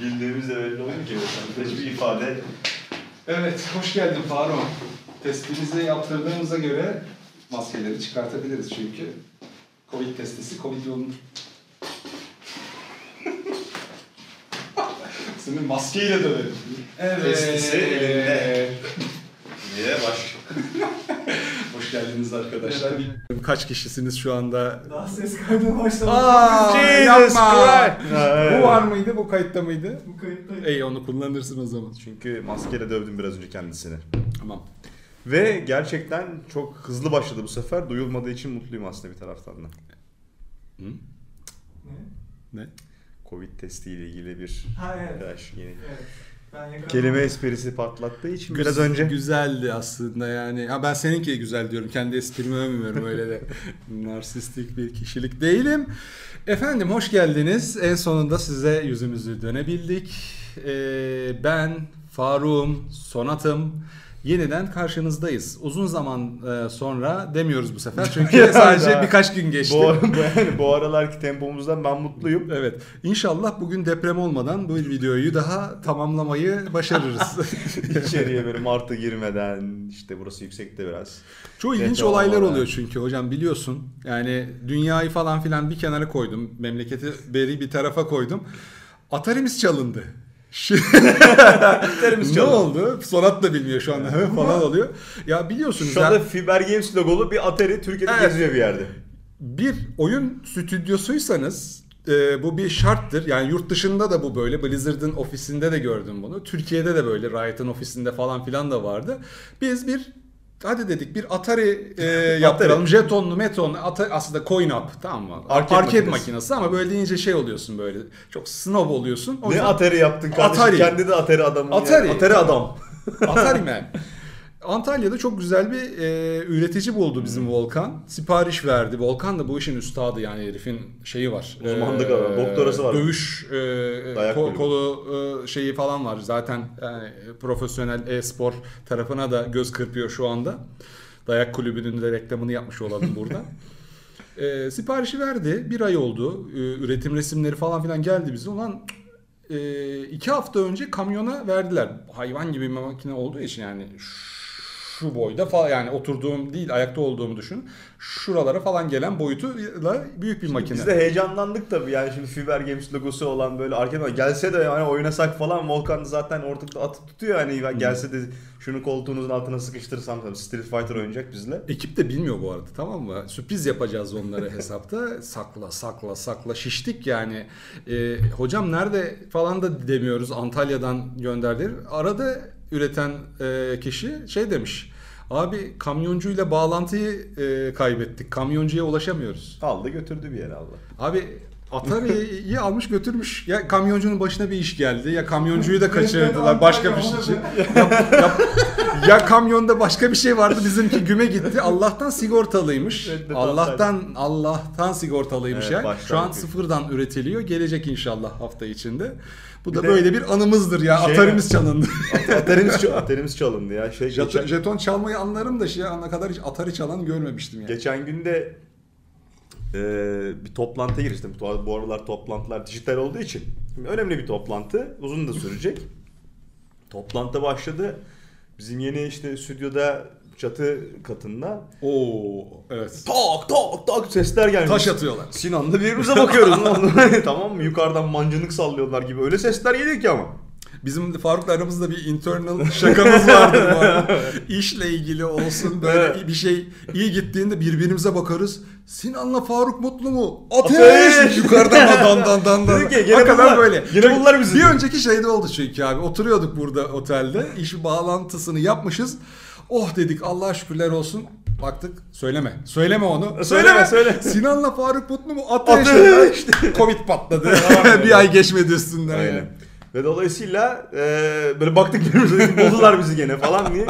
Güldüğümüz de belli olmuyor ki. Hiçbir ifade. Evet, hoş geldin Faruk. Testimizi yaptırdığımıza göre maskeleri çıkartabiliriz çünkü Covid testisi Covid yolun... Seni maskeyle döverim. Evet. Testisi elinde. Diye baş. Hoş geldiniz arkadaşlar. Kaç kişisiniz şu anda? Daha ses kaydı başladı. Aa, Jesus yapma. Christ. Bu var mıydı? Bu kayıtta mıydı? Bu kayıttayım. İyi onu kullanırsın o zaman. Çünkü maskeyle dövdüm biraz önce kendisini. Tamam. Ve gerçekten çok hızlı başladı bu sefer. Duyulmadığı için mutluyum aslında bir taraftan da. Hı? Ne? Ne? Covid testiyle ilgili bir Ha evet. arkadaş yeni evet. Kelime esprisi patlattığı için biraz önce Güzeldi aslında yani. Ha ben seninki güzel diyorum. Kendi esprimi övmüyorum öyle de. Narsistik bir kişilik değilim. Efendim hoş geldiniz. En sonunda size yüzümüzü dönebildik. Ee, ben Faruk'um, Sonat'ım. Yeniden karşınızdayız. Uzun zaman e, sonra demiyoruz bu sefer çünkü sadece birkaç gün geçti. bu, yani bu aralarki tempomuzdan ben mutluyum. Evet. İnşallah bugün deprem olmadan bu videoyu daha tamamlamayı başarırız. İçeriye böyle martı girmeden işte burası yüksekte biraz. Çok ilginç Deprem olaylar olmadan. oluyor çünkü hocam biliyorsun. Yani dünyayı falan filan bir kenara koydum. Memleketi beri bir tarafa koydum. Atari'miz çalındı. Ne oldu? Sonat da bilmiyor şu anda falan oluyor. Ya biliyorsunuz Şu ya, anda Fiber Games logolu bir Atari Türkiye'de Evet. geziyor bir yerde. bir oyun stüdyosuysanız e, bu bir şarttır. Yani yurt dışında da bu böyle. Blizzard'ın ofisinde de gördüm bunu. Türkiye'de de böyle. Riot'ın ofisinde falan filan da vardı. Biz bir hadi dedik bir Atari e, yaptıralım. Jetonlu, metonlu, Ata- aslında coin up tamam mı? Arcade, makinesi. makinesi ama böyle deyince şey oluyorsun böyle. Çok snob oluyorsun. O Ne yüzden- Atari yaptın kardeşim? Atari. Kendi de Atari adamı. Atari. Atari adam. Atari Man. Antalya'da çok güzel bir e, üretici buldu bizim Volkan. Sipariş verdi. Volkan da bu işin üstadı yani herifin şeyi var. Uzmanlık alanı, doktorası var. Dövüş e, Dayak ko- kolu e, şeyi falan var. Zaten yani profesyonel e-spor tarafına da göz kırpıyor şu anda. Dayak kulübünün de reklamını yapmış olalım burada. E, siparişi verdi. Bir ay oldu. E, üretim resimleri falan filan geldi bize. Ulan e, iki hafta önce kamyona verdiler. Hayvan gibi bir makine olduğu için yani şu boyda falan yani oturduğum değil ayakta olduğumu düşün. Şuralara falan gelen boyutuyla büyük bir makine. Biz de heyecanlandık tabii yani şimdi Fiber Games logosu olan böyle arcade gelse de yani oynasak falan Volkan zaten ortada atıp tutuyor hani gelse de şunu koltuğunuzun altına sıkıştırsam tabii Street Fighter oynayacak bizle. Ekip de bilmiyor bu arada tamam mı? Sürpriz yapacağız onlara hesapta. Sakla sakla sakla şiştik yani. Ee, hocam nerede falan da demiyoruz Antalya'dan gönderdiler. Arada üreten e, kişi şey demiş. Abi kamyoncuyla bağlantıyı e, kaybettik. Kamyoncuya ulaşamıyoruz. Aldı götürdü bir yere Allah. Abi Atari'yi almış götürmüş. Ya kamyoncunun başına bir iş geldi. Ya kamyoncuyu da kaçırdılar başka bir şey için. Ya, ya- ya kamyonda başka bir şey vardı bizimki güme gitti. Allah'tan sigortalıymış. Allah'tan Allah'tan sigortalıymış Evet, baştan Şu an sıfırdan üretiliyor. Gelecek inşallah hafta içinde. Bu Bir da de- böyle bir anımızdır ya. Şey- Atari'miz çalındı. Atarimiz, Atarimiz çalındı ya. Şey, Jeton, geçen, jeton çalmayı anlarım da şey ana kadar hiç Atari çalan görmemiştim yani. geçen günde e, bir toplantıya giriştim. Bu bu aralar toplantılar dijital olduğu için. Şimdi önemli bir toplantı. Uzun da sürecek. Toplantı başladı. Bizim yeni işte stüdyoda çatı katında Oo evet. tak tak tak sesler gelmiş. Taş atıyorlar. Sinan'la birbirimize bakıyoruz. Tamam mı? Yukarıdan mancınık sallıyorlar gibi. Öyle sesler geliyor ki ama. Bizim Faruk'la aramızda bir internal şakamız vardır bu arada. İşle ilgili olsun böyle Evet. bir şey iyi gittiğinde birbirimize bakarız. Sinan'la Faruk mutlu mu? Ateş! Ateş! Yukarıdan da dan dan dan dan. Dedik ki, gene Hakikaten bunlar- böyle. gene bunlar bizi Bir önceki şeyde oldu çünkü abi. Oturuyorduk burada otelde. İş bağlantısını yapmışız. Oh dedik Allah'a şükürler olsun. Baktık söyleme. Söyleme onu. Söyleme, söyle. Sinan'la Faruk mutlu mu? Ateş! Ateş! Covid patladı. Bir ay geçmedi üstünden. Aynen. Ve dolayısıyla e, böyle baktık birbirimize dedik, buldular bizi gene falan diye.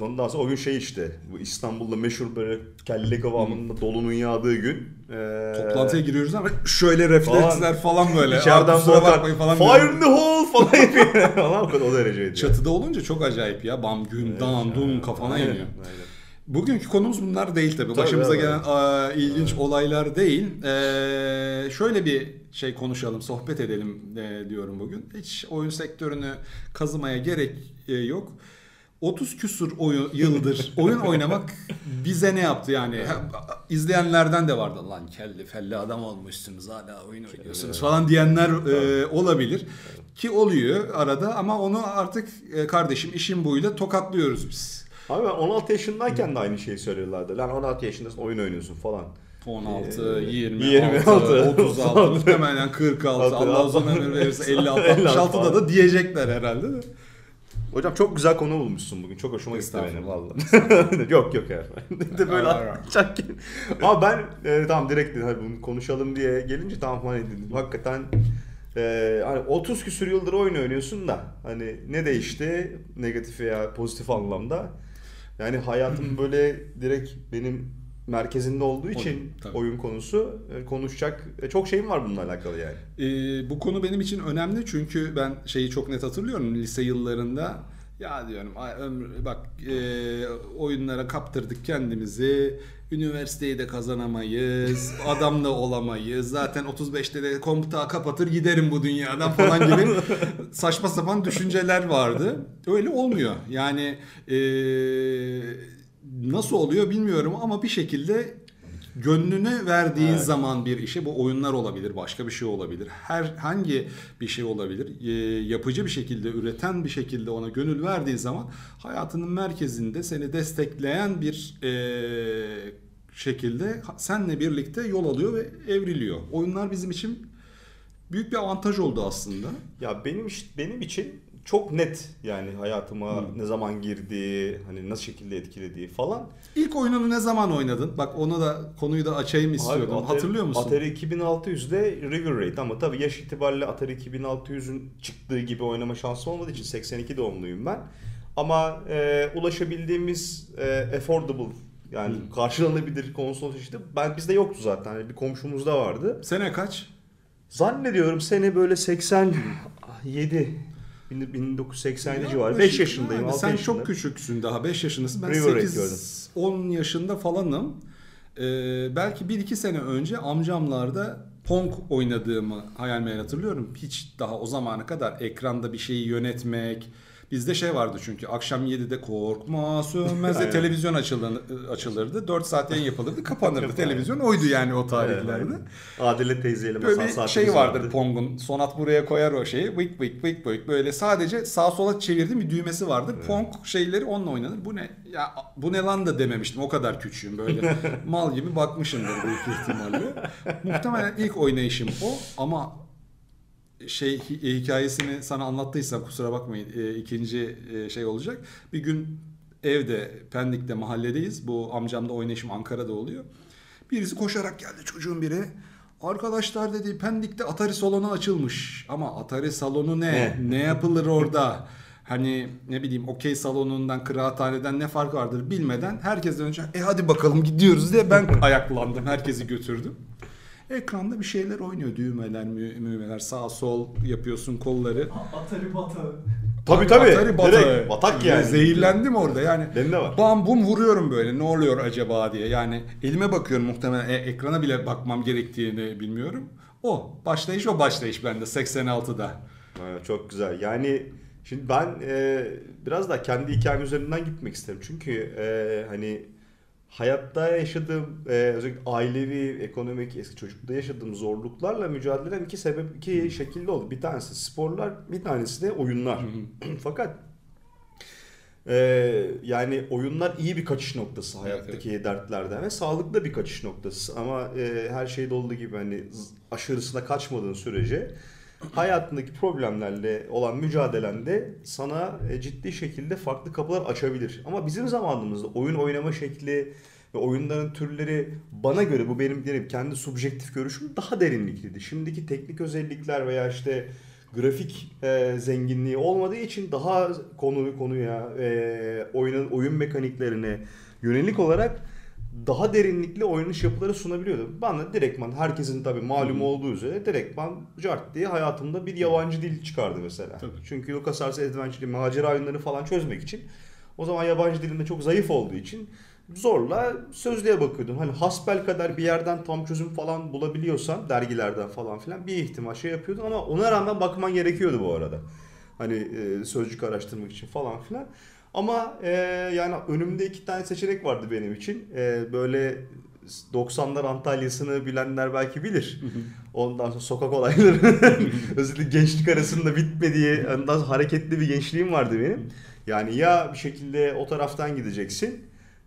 Ondan sonra o gün şey işte bu İstanbul'da meşhur böyle kelle kıvamında dolunun yağdığı gün. E, Toplantıya giriyoruz ama şöyle refleksler falan böyle. İçeriden "Aa, kusura bakmayın falan. Fire in the hole falan yapıyor. falan o o dereceydi. Çatıda olunca çok acayip ya. Bam güm dan dun kafana Aynen, iniyor. aynen. Bugünkü konumuz bunlar değil tabii. Tabii, Başımıza evet. gelen aa, ilginç olaylar değil. Ee, şöyle bir şey konuşalım, sohbet edelim e, diyorum bugün. Hiç oyun sektörünü kazımaya gerek e, yok. 30 küsur oyun, yıldır oyun oynamak bize ne yaptı yani? İzleyenlerden de vardı lan kelli felli adam olmuşsunuz hala oyun oynuyorsunuz falan diyenler e, olabilir. Ki oluyor arada ama onu artık e, kardeşim işin buyla tokatlıyoruz biz. Abi ben 16 yaşındayken de aynı şeyi söylüyorlardı. Lan 16 yaşındasın oyun oynuyorsun falan. 16, Ee, 26, 26, 36, muhtemelen 46, Allah uzun ömür verirse 56, 66 da da diyecekler herhalde de. Hocam çok güzel konu bulmuşsun bugün. Çok hoşuma gitti benim vallahi. yok yok efendim. de böyle ki. Ama ben e, tamam direkt hadi bunu konuşalım diye gelince tamam hani dedim. Hakikaten e, hani 30 küsür yıldır oyun oynuyorsun da hani ne değişti negatif veya pozitif anlamda. Yani hayatım böyle direkt benim merkezinde olduğu için Oyun, tabii. oyun konusu e, konuşacak e, çok şeyim var bununla alakalı yani. Ee, bu konu benim için önemli çünkü ben şeyi çok net hatırlıyorum lise yıllarında. Ya diyorum ömrü bak e, oyunlara kaptırdık kendimizi. Üniversiteyi de kazanamayız. Adam da olamayız. Zaten 35'te de komuta kapatır giderim bu dünyadan falan gibi saçma sapan düşünceler vardı. Öyle olmuyor. Yani e, nasıl oluyor bilmiyorum ama bir şekilde gönlüne verdiğin Evet. zaman bir işe bu oyunlar olabilir, başka bir şey olabilir. Her hangi bir şey olabilir. e, yapıcı bir şekilde, üreten bir şekilde ona gönül verdiğin zaman hayatının merkezinde seni destekleyen bir e, şekilde senle birlikte yol alıyor ve evriliyor. Oyunlar bizim için büyük bir avantaj oldu aslında. Ya benim benim için çok net yani hayatıma Hmm. ne zaman girdiği, hani nasıl şekilde etkilediği falan. İlk oyununu ne zaman oynadın? Bak onu da konuyu da açayım istiyordum. Abi Atari- Hatırlıyor musun? Atari 2600'de River Raid ama tabii yaş itibariyle Atari 2600'ün çıktığı gibi oynama şansım olmadığı için 82 doğumluyum ben. Ama e, ulaşabildiğimiz e, affordable yani Hmm. karşılanabilir konsol çeşidi ben bizde yoktu zaten. Hani bir komşumuzda vardı. Sene kaç? Zannediyorum sene böyle 87 1987 civarı. Yaklaşık 5 yaşındayım, yani. 6 Sen yaşındayım. çok küçüksün daha 5 yaşındasın. Ben River Raid 8-10 yaşında falanım. Ee, belki 1-2 sene önce amcamlarda Pong oynadığımı hayal meyal hatırlıyorum. Hiç daha o zamana kadar ekranda bir şeyi yönetmek. Bizde şey vardı çünkü akşam 7'de korkma sönmez diye Aynen. televizyon açılır, açılırdı. 4 saat yayın yapılırdı kapanırdı. televizyon oydu yani o tarihlerde. Adile teyzeyle Böyle masal bir saatimiz şey vardır vardı. Pong'un. Sonat buraya koyar o şeyi. Vık vık vık vık böyle sadece sağa sola çevirdiğim bir düğmesi vardır. Pong şeyleri onunla oynanır. Bu ne? Ya bu ne lan da dememiştim. O kadar küçüğüm böyle. Mal gibi bakmışımdır büyük ihtimalle. Muhtemelen ilk oynayışım o ama şey hi- hikayesini sana anlattıysam kusura bakmayın e, ikinci e, şey olacak. Bir gün evde Pendik'te mahalledeyiz. Bu amcamda oynayışım Ankara'da oluyor. Birisi koşarak geldi çocuğun biri. Arkadaşlar dedi Pendik'te Atari salonu açılmış. Ama Atari salonu ne? Ne? ne yapılır orada? Hani ne bileyim okey salonundan, kıraathaneden ne fark vardır bilmeden herkesten önce e hadi bakalım gidiyoruz diye ben ayaklandım. Herkesi götürdüm. Ekranda bir şeyler oynuyor. Düğmeler, mü- müğmeler, sağ sol yapıyorsun kolları. Atari Bata. Tabii tabii. Atari batı. Direkt batak yani. Zehirlendim orada yani. Benim de var. Bam bum vuruyorum böyle ne oluyor acaba diye. Yani elime bakıyorum muhtemelen e, ekrana bile bakmam gerektiğini bilmiyorum. O başlayış o başlayış bende 86'da. Evet, çok güzel. Yani şimdi ben e, biraz da kendi hikayem üzerinden gitmek isterim. Çünkü e, hani hayatta yaşadığım e, özellikle ailevi, ekonomik, eski çocuklukta yaşadığım zorluklarla mücadelem iki sebep, iki şekilde oldu. Bir tanesi sporlar, bir tanesi de oyunlar. Fakat e, yani oyunlar iyi bir kaçış noktası hayattaki dertlerden ve sağlıklı bir kaçış noktası. Ama e, her şeyde olduğu gibi hani aşırısına kaçmadığın sürece hayatındaki problemlerle olan mücadelende sana e, ciddi şekilde farklı kapılar açabilir. Ama bizim zamanımızda oyun oynama şekli ve oyunların türleri bana göre bu benim derim kendi subjektif görüşüm daha derinlikliydi. Şimdiki teknik özellikler veya işte grafik e, zenginliği olmadığı için daha konu konuya e, oyunun oyun mekaniklerine yönelik olarak daha derinlikli oynanış yapıları sunabiliyordu. Bana direktman herkesin tabii malum olduğu üzere direktman cart diye hayatımda bir yabancı dil çıkardı mesela. Tabii. Çünkü LucasArts Adventure macera oyunları falan çözmek için o zaman yabancı dilimde çok zayıf olduğu için zorla sözlüğe bakıyordum. Hani hasbel kadar bir yerden tam çözüm falan bulabiliyorsan dergilerden falan filan bir ihtimal şey yapıyordun ama ona rağmen bakman gerekiyordu bu arada. Hani e, sözcük araştırmak için falan filan. Ama e, yani önümde iki tane seçenek vardı benim için. E, böyle 90'lar Antalya'sını bilenler belki bilir. Ondan sonra sokak olayları özellikle gençlik arasında bitmediği ondan sonra hareketli bir gençliğim vardı benim. Yani ya bir şekilde o taraftan gideceksin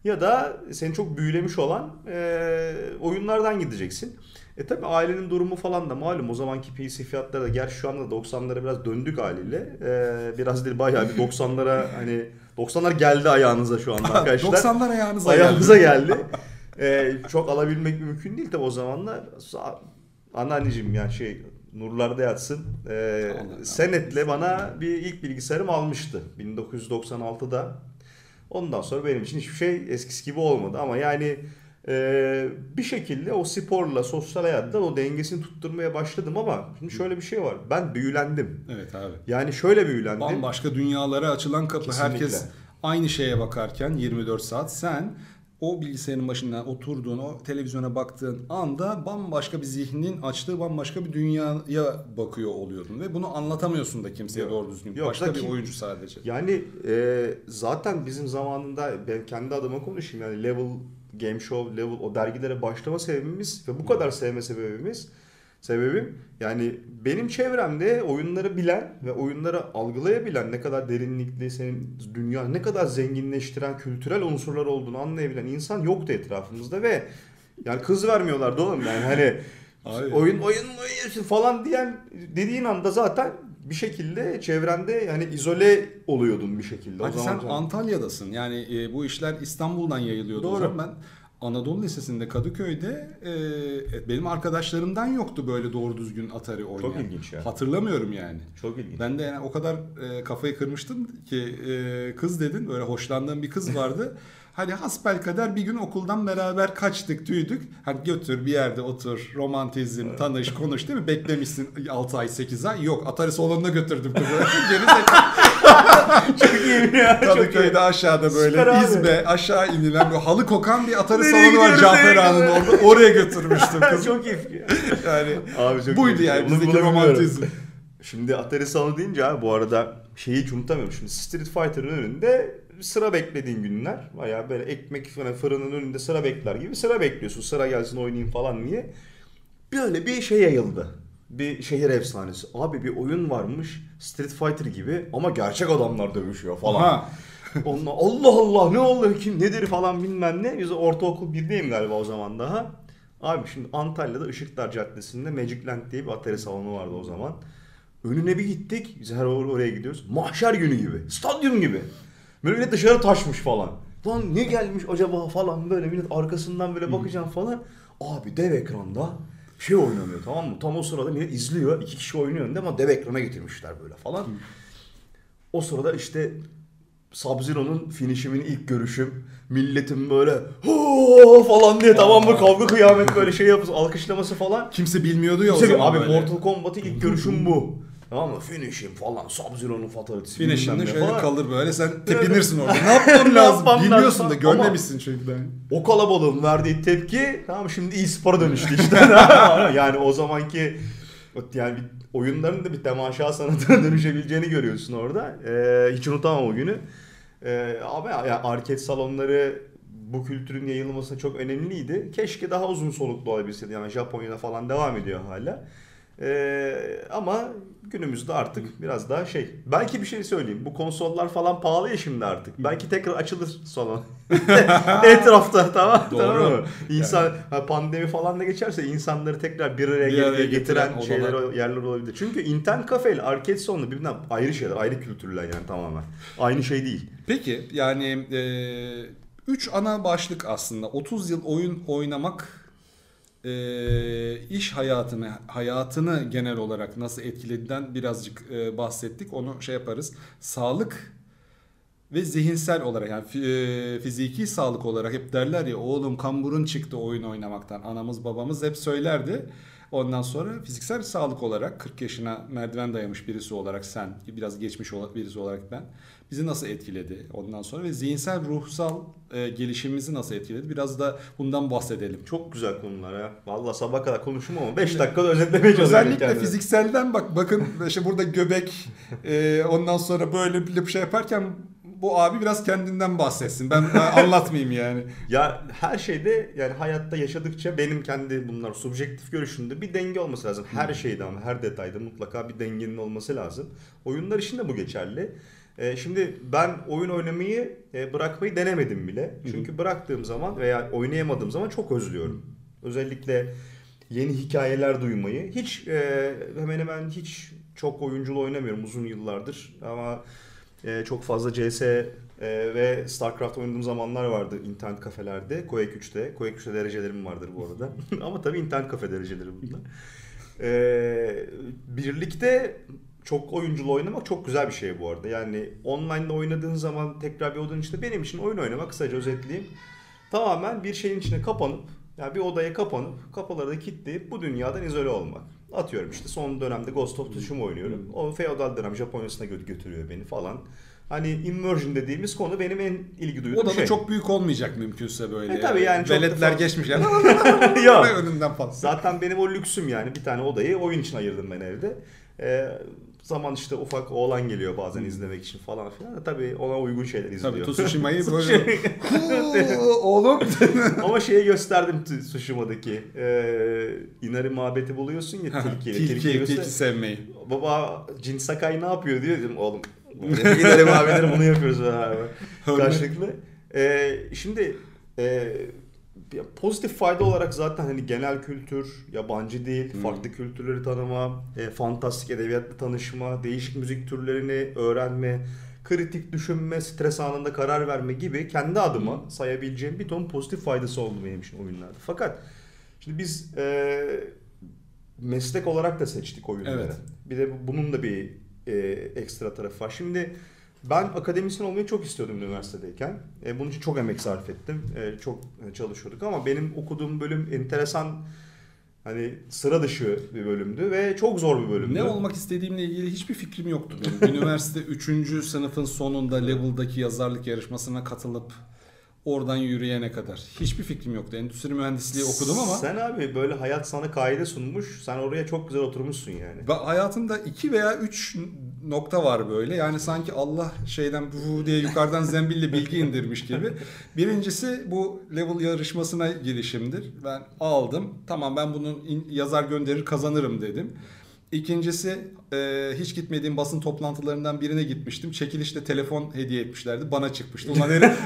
ya da seni çok büyülemiş olan e, oyunlardan gideceksin. E tabi ailenin durumu falan da malum o zamanki PC fiyatları da gerçi şu anda 90'lara biraz döndük haliyle. E, biraz değil bayağı bir 90'lara hani 90'lar geldi ayağınıza şu anda arkadaşlar. 90'lar ayağınıza, ayağınıza geldi. geldi. E, çok alabilmek mümkün değil tabi o zamanlar. Anneanneciğim yani şey nurlarda yatsın. E, Allah senetle bana bir ilk bilgisayarım almıştı 1996'da. Ondan sonra benim için hiçbir şey eskisi gibi olmadı ama yani e, bir şekilde o sporla sosyal hayatta o dengesini tutturmaya başladım ama şimdi şöyle bir şey var. Ben büyülendim. Evet abi. Yani şöyle büyülendim. Bambaşka dünyalara açılan kapı. Kesinlikle. Herkes aynı şeye bakarken 24 saat sen o bilgisayarın başından oturduğun, o televizyona baktığın anda bambaşka bir zihnin açtığı bambaşka bir dünyaya bakıyor oluyordun ve bunu anlatamıyorsun da kimseye Yok. doğru düzgün. Yok, Başka bir oyuncu sadece. Yani e, zaten bizim zamanında ben kendi adıma konuşayım yani Level Game Show, Level o dergilere başlama sebebimiz ve bu kadar sevme sebebimiz sebebim yani benim çevremde oyunları bilen ve oyunları algılayabilen ne kadar derinlikli senin dünya ne kadar zenginleştiren kültürel unsurlar olduğunu anlayabilen insan yoktu etrafımızda ve yani kız vermiyorlardı oğlum yani hani Abi. oyun oyun oyun falan diyen dediğin anda zaten bir şekilde çevrende yani izole oluyordun bir şekilde. Hadi o zaman sen Antalya'dasın. Yani e, bu işler İstanbul'dan yayılıyordu o Doğru. zaman. Ben Anadolu Lisesi'nde Kadıköy'de e, benim arkadaşlarımdan yoktu böyle doğru düzgün Atari oynayan. Çok ilginç ya. Hatırlamıyorum yani. Çok ilginç. Ben de yani o kadar e, kafayı kırmıştım ki e, kız dedin böyle hoşlandığım bir kız vardı. Hani hasbel kadar bir gün okuldan beraber kaçtık tüydük. Hani götür bir yerde otur romantizm tanış konuş değil mi? Beklemişsin 6 ay 8 ay. Yok Atari salonuna götürdüm kızı. Geri çok iyi ya. Kadıköy'de aşağıda böyle Süper abi. izbe aşağı inilen böyle halı kokan bir Atari Nereye salonu var Cafer Ağa'nın orada. Oraya götürmüştüm kızı. çok iyi fikir. Yani Abi çok buydu iyi. yani Bunu bizdeki romantizm. Şimdi Atari salonu deyince abi bu arada şeyi hiç unutamıyorum. Şimdi Street Fighter'ın önünde sıra beklediğin günler. Bayağı böyle ekmek falan fırının önünde sıra bekler gibi sıra bekliyorsun. Sıra gelsin oynayayım falan diye. Böyle bir şey yayıldı. Bir şehir efsanesi. Abi bir oyun varmış Street Fighter gibi ama gerçek adamlar dövüşüyor falan. Ha. Onunla Allah Allah ne oluyor kim nedir falan bilmem ne. Biz ortaokul 1'deyim galiba o zaman daha. Abi şimdi Antalya'da Işıklar Caddesi'nde Magic Land diye bir atari salonu vardı o zaman. Önüne bir gittik. Biz her or- oraya gidiyoruz. Mahşer günü gibi. Stadyum gibi. Böyle millet dışarı taşmış falan. Lan ne gelmiş acaba falan böyle millet arkasından böyle bakacağım falan. Abi dev ekranda şey oynanıyor tamam mı? Tam o sırada millet izliyor. iki kişi oynuyor önünde ama dev ekrana getirmişler böyle falan. O sırada işte Sub-Zero'nun finişimin ilk görüşüm. Milletin böyle "Hoo!" falan diye tamam mı kavga kıyamet böyle şey yapısı alkışlaması falan. Kimse bilmiyordu ya o Kimse- zaman abi böyle. Mortal Kombat'ı ilk görüşüm bu. Tamam mı? Finish'im falan. Sub-Zero'nun fatalitesi. Finish'inde şöyle falan. kalır böyle sen tepinirsin orada. Ne yapmam lazım? yapmam Bilmiyorsun lazım? da görmemişsin çünkü ben. O kalabalığın verdiği tepki tamam şimdi e-spora dönüştü işte. yani o zamanki yani bir, oyunların da bir temaşa sanatına dönüşebileceğini görüyorsun orada. Ee, hiç unutamam o günü. Ee, ama yani arcade salonları bu kültürün yayılmasına çok önemliydi. Keşke daha uzun soluklu olabilseydi. Yani Japonya'da falan devam ediyor hala. Ee, ama günümüzde artık biraz daha şey. Belki bir şey söyleyeyim. Bu konsollar falan pahalı ya şimdi artık. Belki tekrar açılır salon. Etrafta tamam, Doğru. tamam mı? İnsan ha, pandemi falan da geçerse insanları tekrar bir araya, Bir araya getiren, getiren şeyler odalar. yerler olabilir. Çünkü internet kafe ile arcade salonu birbirinden ayrı şeyler, ayrı kültürler yani tamamen. Aynı şey değil. Peki yani 3 ana başlık aslında. 30 yıl oyun oynamak e, iş hayatını, hayatını genel olarak nasıl etkilediğinden birazcık e, bahsettik. Onu şey yaparız. Sağlık ve zihinsel olarak yani e, fiziki sağlık olarak hep derler ya oğlum kamburun çıktı oyun oynamaktan. Anamız babamız hep söylerdi. Ondan sonra fiziksel sağlık olarak 40 yaşına merdiven dayamış birisi olarak sen, biraz geçmiş birisi olarak ben bizi nasıl etkiledi? Ondan sonra ve zihinsel ruhsal e, gelişimimizi nasıl etkiledi? Biraz da bundan bahsedelim. Çok güzel konular ya. Vallahi sabah kadar konuşum ama 5 dakikada özetlemeye çalışıyorum Özellikle kendimi. fizikselden bak bakın işte burada göbek e, ondan sonra böyle bir şey yaparken bu abi biraz kendinden bahsetsin. Ben anlatmayayım yani. Ya her şeyde yani hayatta yaşadıkça benim kendi bunlar subjektif görüşümde bir denge olması lazım. Her şeyde ama her detayda mutlaka bir dengenin olması lazım. Oyunlar için de bu geçerli. Ee, şimdi ben oyun oynamayı e, bırakmayı denemedim bile. Çünkü bıraktığım zaman veya oynayamadığım zaman çok özlüyorum. Özellikle yeni hikayeler duymayı. Hiç e, hemen hemen hiç çok oyunculu oynamıyorum uzun yıllardır ama e, çok fazla CS e, ve StarCraft oynadığım zamanlar vardı internet kafelerde. Quake 3'te. Quake 3'te derecelerim vardır bu arada. Ama tabii internet kafe dereceleri bunlar. E, birlikte çok oyunculu oynamak çok güzel bir şey bu arada. Yani online'da oynadığın zaman tekrar bir odanın içinde benim için oyun oynamak kısaca özetleyeyim. Tamamen bir şeyin içine kapanıp yani bir odaya kapanıp kapıları da kilitleyip bu dünyadan izole olmak. Atıyorum işte son dönemde Ghost of Tsushima oynuyorum. O feodal dönem Japonya'sına gö- götürüyor beni falan. Hani immersion dediğimiz konu benim en ilgi duyduğum O da, şey. çok büyük olmayacak mümkünse böyle. E tabii yani çok Veletler fazla- geçmiş yani. Yok. önünden falan. Zaten benim o lüksüm yani. Bir tane odayı oyun için ayırdım ben evde. Ee, zaman işte ufak oğlan geliyor bazen izlemek için falan filan. Tabii ona uygun şeyler izliyor. Tabii Tsushima'yı böyle oğlum Ama şeyi gösterdim Tsushima'daki. Ee, Inari muhabbeti buluyorsun ya tilkiyle. tilki, Tilkiyi tilki sevmeyi. Baba Jin Sakai ne yapıyor diyor dedim oğlum. Inari muhabbetleri bunu yapıyoruz beraber. Karşılıklı. Ee, şimdi e, ya pozitif fayda olarak zaten hani genel kültür, yabancı dil, Hmm. farklı kültürleri tanıma, e, fantastik edebiyatla tanışma, değişik müzik türlerini öğrenme, kritik düşünme, stres anında karar verme gibi kendi adıma Hmm. sayabileceğim bir ton pozitif faydası oldu benim için oyunlarda. Fakat şimdi biz e, meslek olarak da seçtik oyunları. Evet. Bir de bu- bunun da bir e, ekstra tarafı var. Şimdi ben akademisyen olmayı çok istiyordum üniversitedeyken. E, bunun için çok emek sarf ettim. E, çok çalışıyorduk ama benim okuduğum bölüm enteresan hani sıra dışı bir bölümdü ve çok zor bir bölümdü. Ne olmak istediğimle ilgili hiçbir fikrim yoktu benim. Üniversite 3. sınıfın sonunda level'daki yazarlık yarışmasına katılıp oradan yürüyene kadar. Hiçbir fikrim yoktu. Endüstri mühendisliği okudum ama Sen abi böyle hayat sana kaide sunmuş. Sen oraya çok güzel oturmuşsun yani. Ben hayatımda iki veya üç nokta var böyle. Yani sanki Allah şeyden bu diye yukarıdan zembille bilgi indirmiş gibi. Birincisi bu level yarışmasına girişimdir. Ben aldım. Tamam ben bunun yazar gönderir kazanırım dedim. İkincisi e, hiç gitmediğim basın toplantılarından birine gitmiştim. Çekilişte telefon hediye etmişlerdi. Bana çıkmıştı. Ulan herif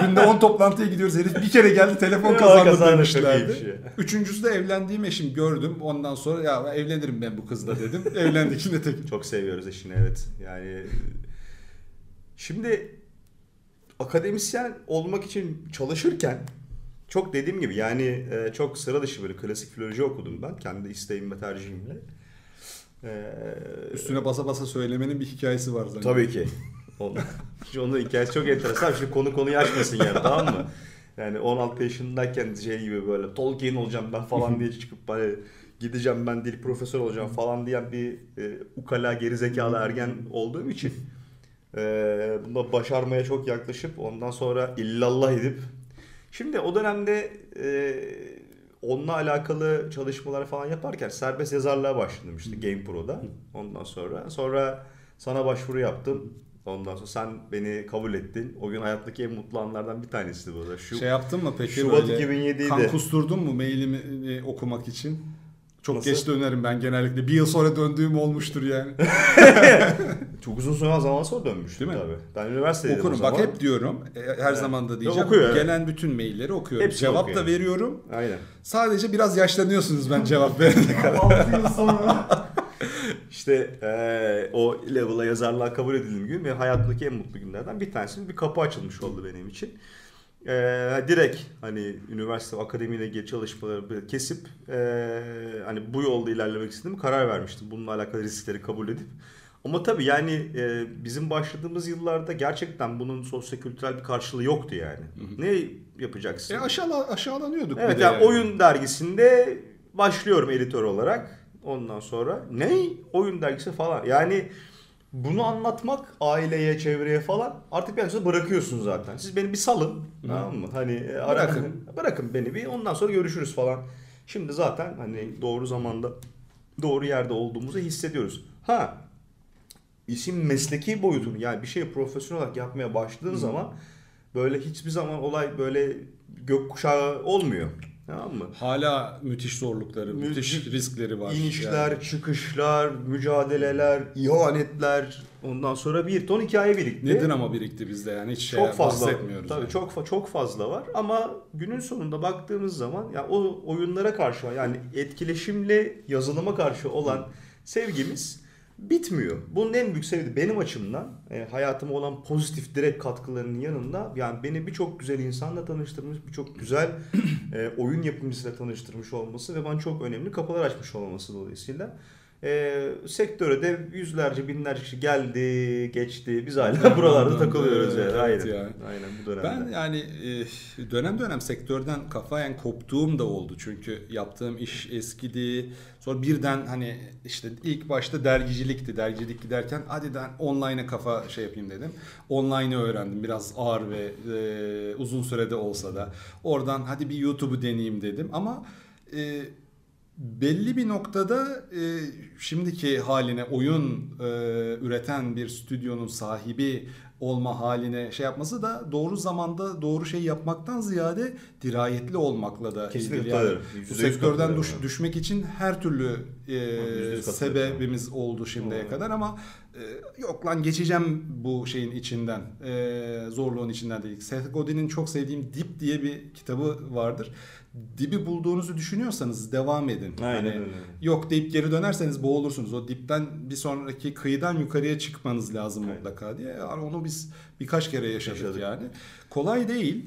günde 10 toplantıya gidiyoruz. Herif bir kere geldi telefon kazandı kazandı, demişlerdi. ya. Üçüncüsü de evlendiğim eşim gördüm. Ondan sonra ya evlenirim ben bu kızla dedim. Evlendik yine tek. Çok seviyoruz eşini evet. Yani şimdi akademisyen olmak için çalışırken çok dediğim gibi yani e, çok sıra dışı böyle klasik filoloji okudum ben kendi isteğim ve tercihimle. E, Üstüne basa basa söylemenin bir hikayesi var zaten. Tabii ki. Onun, onun hikayesi çok enteresan. Şimdi konu konuyu açmasın yani tamam mı? Yani 16 yaşındayken şey gibi böyle Tolkien olacağım ben falan diye çıkıp hani gideceğim ben dil profesör olacağım falan diyen bir e, ukala gerizekalı ergen olduğum için e, bunda başarmaya çok yaklaşıp ondan sonra illallah edip şimdi o dönemde e, onunla alakalı çalışmalar falan yaparken serbest yazarlığa başladım işte GamePro'da ondan sonra sonra sana başvuru yaptım Ondan sonra sen beni kabul ettin. O gün hayattaki en mutlu anlardan bir tanesi bu da. Şu Şey yaptın mı peki Şubat böyle 2007'ydi. kan kusturdun mu mailimi e, okumak için? Çok Nasıl? geç dönerim ben genellikle. Bir yıl sonra döndüğüm olmuştur yani. çok uzun süre zaman sonra dönmüştüm Değil mi? tabii. Ben üniversitedeydim Okurum. o Bak zaman. hep diyorum. e, Her zaman da diyeceğim. okuyor, evet. Gelen bütün mailleri okuyorum. Hepsini Cevap okuyor. da veriyorum. Aynen. Sadece biraz yaşlanıyorsunuz ben cevap verene kadar. 6 yıl sonra. İşte eee, o level'a yazarlığa kabul edildiğim gün ve hayatımdaki en mutlu günlerden bir tanesi bir kapı açılmış oldu benim için. Eee, direkt hani üniversite akademiyle ilgili çalışmaları kesip eee, hani bu yolda ilerlemek istediğim karar vermiştim. Bununla alakalı riskleri kabul edip. Ama tabii yani eee, bizim başladığımız yıllarda gerçekten bunun sosyokültürel bir karşılığı yoktu yani. Ne yapacaksın? E aşağıla, aşağılanıyorduk. Evet de yani oyun dergisinde başlıyorum editör olarak. Ondan sonra ne? Oyun dergisi falan. Yani bunu anlatmak aileye, çevreye falan artık bir an sonra bırakıyorsun zaten. Siz beni bir salın. Tamam mı? Hani e, Bırakın. bırakın beni bir ondan sonra görüşürüz falan. Şimdi zaten hani doğru zamanda doğru yerde olduğumuzu hissediyoruz. Ha işin mesleki boyutunu yani bir şeyi profesyonel olarak yapmaya başladığın zaman böyle hiçbir zaman olay böyle gökkuşağı olmuyor. Tamam mı? Hala müthiş zorlukları, müthiş Müthiş riskleri var. İnişler, Yani. çıkışlar, mücadeleler, ihanetler, ondan sonra bir ton hikaye birikti. Nedir ama birikti bizde yani hiç şey çok fazla bahsetmiyoruz. tabii yani. çok fa- çok fazla var ama günün sonunda baktığımız zaman ya o oyunlara karşı yani etkileşimle yazılıma karşı olan sevgimiz bitmiyor. Bunun en büyük sebebi benim açımdan e, hayatıma olan pozitif direkt katkılarının yanında yani beni birçok güzel insanla tanıştırmış, birçok güzel e, oyun yapımcısıyla tanıştırmış olması ve bana çok önemli kapılar açmış olması dolayısıyla e, sektöre de yüzlerce binlerce kişi geldi, geçti. Biz hala buralarda takılıyoruz yani. evet Aynen. yani. Aynen bu dönemde. Ben yani e, dönem dönem sektörden kafayen koptuğum da oldu. Çünkü yaptığım iş eskidi. Sonra birden hani işte ilk başta dergicilikti. Dergicilik giderken hadi ben online'a kafa şey yapayım dedim. Online'ı öğrendim. Biraz ağır ve e, uzun sürede olsa da. Oradan hadi bir YouTube'u deneyeyim dedim. Ama e, belli bir noktada e, şimdiki haline oyun e, üreten bir stüdyonun sahibi olma haline şey yapması da doğru zamanda doğru şey yapmaktan ziyade dirayetli olmakla da Kesinlikle ilgili. Yani bu sektörden düş- düşmek için her türlü e, sebebimiz oldu şimdiye Doğru. kadar ama e, yok lan geçeceğim bu şeyin içinden e, zorluğun içinden dedik. Seth Godin'in çok sevdiğim Dip diye bir kitabı vardır. Dibi bulduğunuzu düşünüyorsanız devam edin. Aynen Hani öyle. Yok deyip geri dönerseniz boğulursunuz. O dipten bir sonraki kıyıdan yukarıya çıkmanız lazım Evet. mutlaka diye. Yani onu biz birkaç kere yaşadık, Yaşadık. yani. Kolay değil.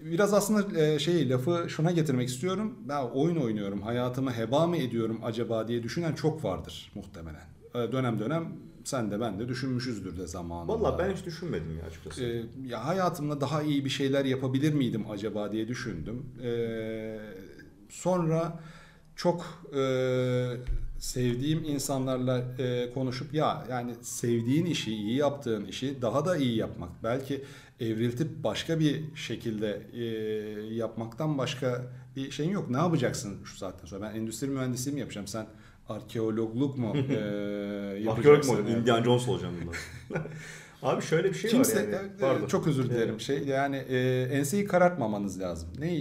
Biraz aslında e, şey lafı şuna getirmek istiyorum. Ben oyun oynuyorum, hayatımı heba mı ediyorum acaba diye düşünen çok vardır muhtemelen. E, Dönem dönem sen de ben de düşünmüşüzdür de zamanında. Valla ben hiç düşünmedim ya açıkçası. Ee, ya hayatımda daha iyi bir şeyler yapabilir miydim acaba diye düşündüm. Ee, sonra çok e, sevdiğim insanlarla e, konuşup ya yani sevdiğin işi, iyi yaptığın işi daha da iyi yapmak. Belki evriltip başka bir şekilde e, yapmaktan başka bir şeyin yok. Ne yapacaksın şu saatten sonra? Ben endüstri mühendisliği mi yapacağım? Sen arkeologluk mu e, Arkeolog mu? Indiana Jones olacağım bundan. Abi şöyle bir şey Kimse var yani. e, Pardon. çok özür dilerim Evet. şey yani e, enseyi karartmamanız lazım. Ne e,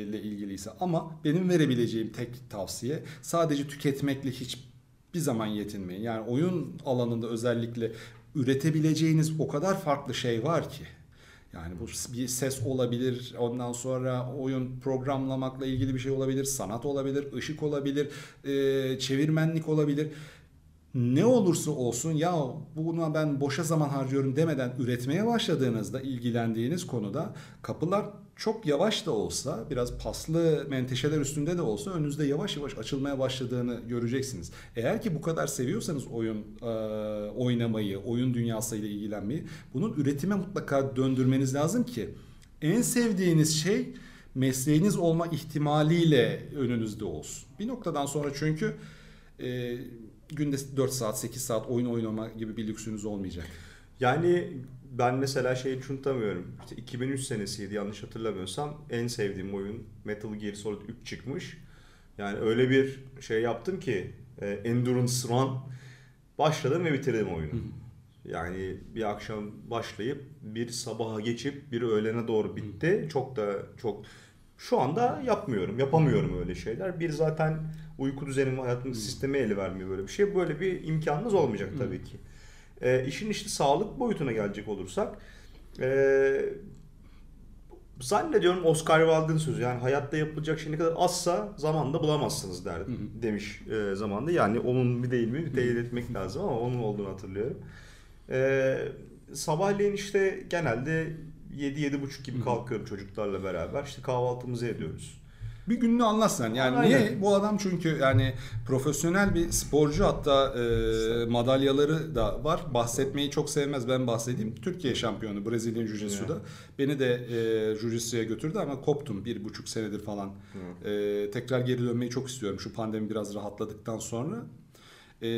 ile ilgiliyse ama benim verebileceğim tek tavsiye sadece tüketmekle hiçbir zaman yetinmeyin. Yani oyun alanında özellikle üretebileceğiniz o kadar farklı şey var ki. Yani bu bir ses olabilir, ondan sonra oyun programlamakla ilgili bir şey olabilir, sanat olabilir, ışık olabilir, çevirmenlik olabilir. Ne olursa olsun ya buna ben boşa zaman harcıyorum demeden üretmeye başladığınızda ilgilendiğiniz konuda kapılar çok yavaş da olsa biraz paslı menteşeler üstünde de olsa önünüzde yavaş yavaş açılmaya başladığını göreceksiniz. Eğer ki bu kadar seviyorsanız oyun e, oynamayı, oyun dünyasıyla ilgilenmeyi bunun üretime mutlaka döndürmeniz lazım ki en sevdiğiniz şey mesleğiniz olma ihtimaliyle önünüzde olsun. Bir noktadan sonra çünkü e, günde 4 saat 8 saat oyun oynama gibi bir lüksünüz olmayacak. Yani ben mesela şeyi unutamıyorum. İşte 2003 senesiydi yanlış hatırlamıyorsam. En sevdiğim oyun Metal Gear Solid 3 çıkmış. Yani öyle bir şey yaptım ki e, Endurance Run başladım ve bitirdim oyunu. Yani bir akşam başlayıp bir sabaha geçip bir öğlene doğru bitti. Çok da çok şu anda yapmıyorum. Yapamıyorum öyle şeyler. Bir zaten uyku düzenim hayatım sistemi eli vermiyor böyle bir şey. Böyle bir imkanınız olmayacak tabii ki. E, işin işte sağlık boyutuna gelecek olursak e, zannediyorum Oscar Wilde'ın sözü yani hayatta yapılacak şey ne kadar azsa zamanda bulamazsınız der, demiş e, zamanda. Yani onun bir değil mi bir teyit etmek lazım ama onun olduğunu hatırlıyorum. E, sabahleyin işte genelde 7-7.30 gibi kalkıyorum çocuklarla beraber. İşte kahvaltımızı ediyoruz. Bir gününü anlatsan. Yani Aynen. niye bu adam çünkü yani profesyonel bir sporcu hatta e, madalyaları da var. Bahsetmeyi çok sevmez ben bahsedeyim. Türkiye şampiyonu Brezilya Jiu-Jitsu'da. Beni de e, Jiu-Jitsu'ya götürdü ama koptum bir buçuk senedir falan. E, tekrar geri dönmeyi çok istiyorum şu pandemi biraz rahatladıktan sonra. E,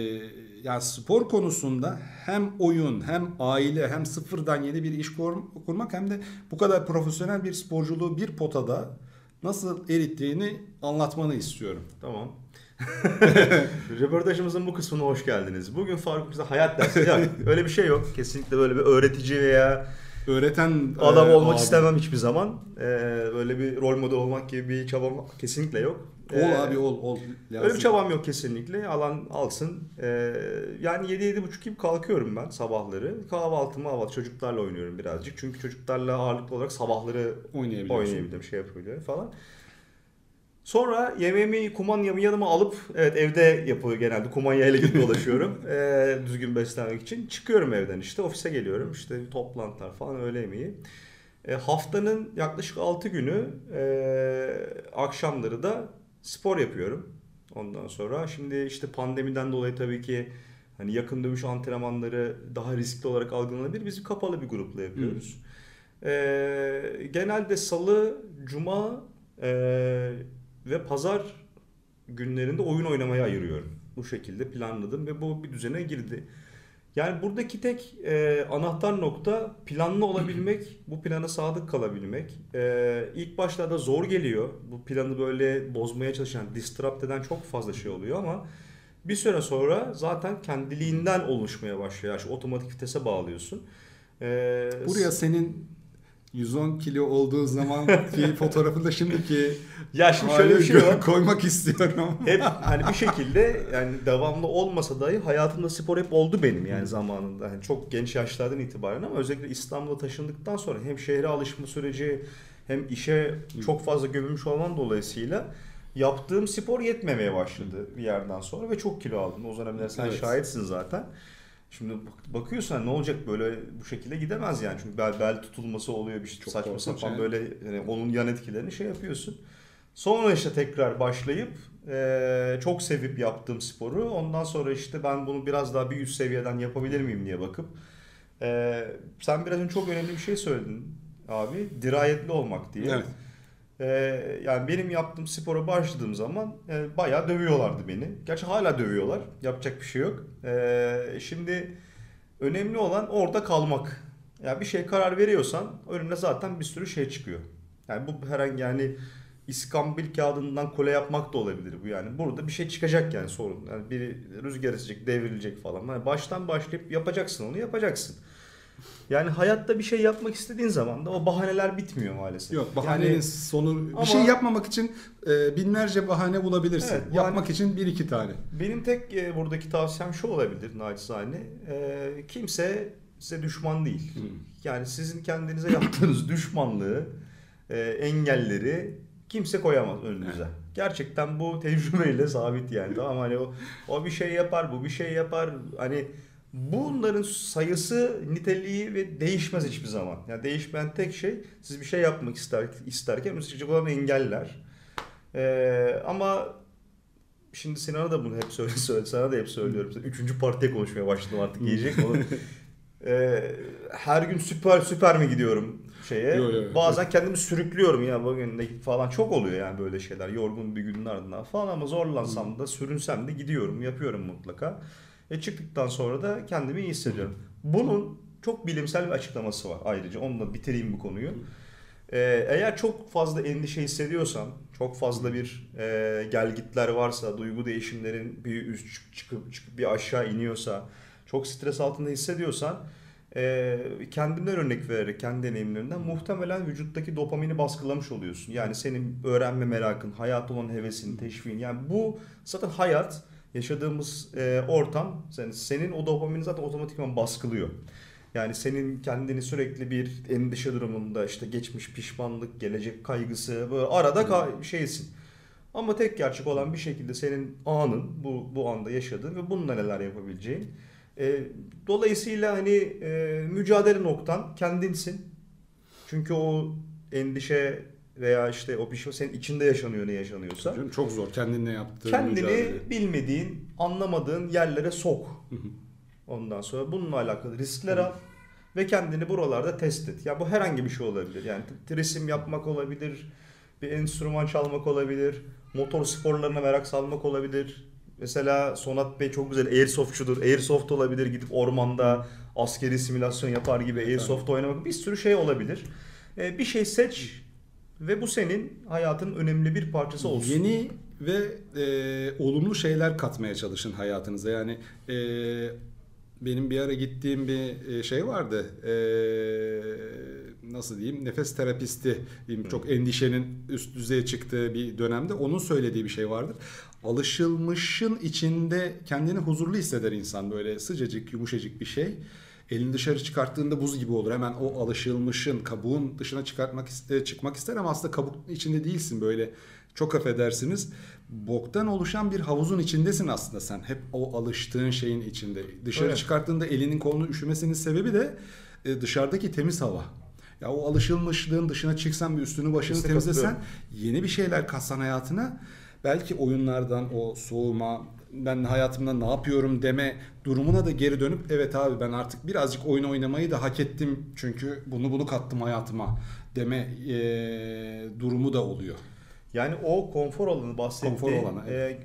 yani spor konusunda hem oyun hem aile hem sıfırdan yeni bir iş kur- kurmak hem de bu kadar profesyonel bir sporculuğu bir potada nasıl erittiğini anlatmanı istiyorum. Tamam. Röportajımızın bu kısmına hoş geldiniz. Bugün Faruk bize hayat dersi. Ya, öyle bir şey yok. Kesinlikle böyle bir öğretici veya Öğreten adam e, olmak abi- istemem hiçbir zaman. Ee, böyle bir rol model olmak gibi bir çabam kesinlikle yok. Ol Ee, abi ol ol. Öyle bir çabam yok kesinlikle. Alan alsın. Ee, yani 7-7.30 gibi kalkıyorum ben sabahları. Kahvaltımı kahvaltı çocuklarla oynuyorum birazcık. Çünkü çocuklarla ağırlıklı olarak sabahları Oynayabiliyorsun. oynayabilirim, şey yapabiliyorum falan. Sonra yemeğimi, kumanyamı yanıma alıp, evet evde yapıyor genelde, kumanyayla gidip dolaşıyorum. Ee, düzgün beslenmek için. Çıkıyorum evden işte, ofise geliyorum. işte toplantılar falan, öğle yemeği. Ee, haftanın yaklaşık 6 günü ee, akşamları da spor yapıyorum. Ondan sonra şimdi işte pandemiden dolayı tabii ki hani yakın dövüş antrenmanları daha riskli olarak algılanabilir. Biz kapalı bir grupla yapıyoruz. Ee, genelde salı, cuma ee, ve pazar günlerinde oyun oynamaya ayırıyorum. Bu şekilde planladım ve bu bir düzene girdi. Yani buradaki tek e, anahtar nokta planlı olabilmek, bu plana sadık kalabilmek. E, ilk başlarda zor geliyor. Bu planı böyle bozmaya çalışan, disrupt eden çok fazla şey oluyor ama bir süre sonra zaten kendiliğinden oluşmaya başlıyor. Yani otomatik vitese bağlıyorsun. E, Buraya senin 110 kilo olduğu zamanki fotoğrafında şimdiki ya şimdi şöyle bir şey var. koymak istiyorum. hep hani bir şekilde yani devamlı olmasa dahi hayatımda spor hep oldu benim yani zamanında. Yani çok genç yaşlardan itibaren ama özellikle İstanbul'a taşındıktan sonra hem şehre alışma süreci hem işe çok fazla gömülmüş olman dolayısıyla yaptığım spor yetmemeye başladı bir yerden sonra ve çok kilo aldım. O dönemler sen Evet. şahitsin zaten. Şimdi bak- bakıyorsun hani ne olacak böyle bu şekilde gidemez yani. Çünkü bel, bel tutulması oluyor bir şey, Çok saçma sapan yani. böyle yani onun yan etkilerini şey yapıyorsun. Sonra işte tekrar başlayıp eee, çok sevip yaptığım sporu ondan sonra işte ben bunu biraz daha bir üst seviyeden yapabilir miyim diye bakıp eee, sen biraz önce çok önemli bir şey söyledin abi dirayetli olmak diye. Evet. Eee, yani benim yaptığım spora başladığım zaman e, bayağı dövüyorlardı beni. Gerçi hala dövüyorlar. Yapacak bir şey yok. Eee, şimdi önemli olan orada kalmak. Yani bir şey karar veriyorsan önüne zaten bir sürü şey çıkıyor. Yani bu herhangi yani iskambil kağıdından kole yapmak da olabilir bu yani. Burada bir şey çıkacak yani sorun. Yani biri rüzgar esecek, devrilecek falan. Yani baştan başlayıp yapacaksın onu yapacaksın. Yani hayatta bir şey yapmak istediğin zaman da o bahaneler bitmiyor maalesef. Yok bahanenin Yani sonu Ama- bir şey yapmamak için e, binlerce bahane bulabilirsin. Evet, Yapmak için bir iki tane. benim tek e, buradaki tavsiyem şu olabilir naçizane. E, kimse size düşman değil. Yani sizin kendinize yaptığınız düşmanlığı, e, engelleri kimse koyamaz önünüze. Gerçekten bu tecrübeyle sabit yani. Tamam hani o, o bir şey yapar, bu bir şey yapar. Hani bunların sayısı, niteliği ve değişmez hiçbir zaman. Yani değişmeyen tek şey siz bir şey yapmak ister, isterken önünüze çıkacak olan engeller. E, ama Şimdi Sinan'a da bunu hep söyle, söyle sana da hep söylüyorum. Üçüncü partiye konuşmaya başladım artık yiyecek onu. Ee, her gün süper süper mi gidiyorum şeye. Yo, yo, yo. Bazen kendimi sürüklüyorum ya bugün de falan çok oluyor yani böyle şeyler. Yorgun bir günün ardından falan ama zorlansam da sürünsem de gidiyorum yapıyorum mutlaka. Ve çıktıktan sonra da kendimi iyi hissediyorum. Bunun çok bilimsel bir açıklaması var ayrıca. Onunla bitireyim bu konuyu. Ee, eğer çok fazla endişe hissediyorsan, çok fazla bir e, gelgitler varsa, duygu değişimlerin bir üst çık- çıkıp çıkıp bir aşağı iniyorsa, çok stres altında hissediyorsan, e, kendimden örnek vererek, kendi deneyimlerinden muhtemelen vücuttaki dopamini baskılamış oluyorsun. Yani senin öğrenme merakın, hayat olan hevesin, teşviğin. Yani bu zaten hayat, yaşadığımız e, ortam, senin, senin o dopamini zaten otomatikman baskılıyor. Yani senin kendini sürekli bir endişe durumunda işte geçmiş pişmanlık, gelecek kaygısı böyle arada ka- şeysin. Ama tek gerçek olan bir şekilde senin anın bu bu anda yaşadığın ve bununla neler yapabileceğin. E, dolayısıyla hani e, mücadele noktan kendinsin. Çünkü o endişe veya işte o bir şey senin içinde yaşanıyor ne yaşanıyorsa. Canım çok zor kendinle yaptığın Kendini mücadele. bilmediğin, anlamadığın yerlere sok. Ondan sonra bununla alakalı riskler al ve kendini buralarda test et. Ya bu herhangi bir şey olabilir. Yani resim yapmak olabilir, bir enstrüman çalmak olabilir, motor sporlarına merak salmak olabilir. Mesela Sonat Bey çok güzel airsoftçudur. Airsoft olabilir gidip ormanda askeri simülasyon yapar gibi airsoft oynamak bir sürü şey olabilir. Ee, bir şey seç ve bu senin hayatın önemli bir parçası olsun. Yeni ve e, olumlu şeyler katmaya çalışın hayatınıza. Yani e, benim bir ara gittiğim bir e, şey vardı. E, nasıl diyeyim? Nefes terapisti diyeyim. Çok endişenin üst düzeye çıktığı bir dönemde onun söylediği bir şey vardır. Alışılmışın içinde kendini huzurlu hisseder insan böyle sıcacık, yumuşacık bir şey. Elini dışarı çıkarttığında buz gibi olur. Hemen o alışılmışın kabuğun dışına çıkartmak iste- çıkmak ister ama aslında kabuk içinde değilsin böyle. Çok affedersiniz. Boktan oluşan bir havuzun içindesin aslında sen. Hep o alıştığın şeyin içinde. Dışarı Öyle. çıkarttığında elinin kolunu üşümesinin sebebi de e, dışarıdaki temiz hava. Ya o alışılmışlığın dışına çıksan bir üstünü başını Kesinlikle temizlesen yeni bir şeyler katsan hayatına belki oyunlardan o soğuma ben hayatımda ne yapıyorum deme durumuna da geri dönüp evet abi ben artık birazcık oyun oynamayı da hak ettim çünkü bunu bunu kattım hayatıma deme eee, durumu da oluyor. Yani o konfor alanı bahsettiği, Konfor alanı, e,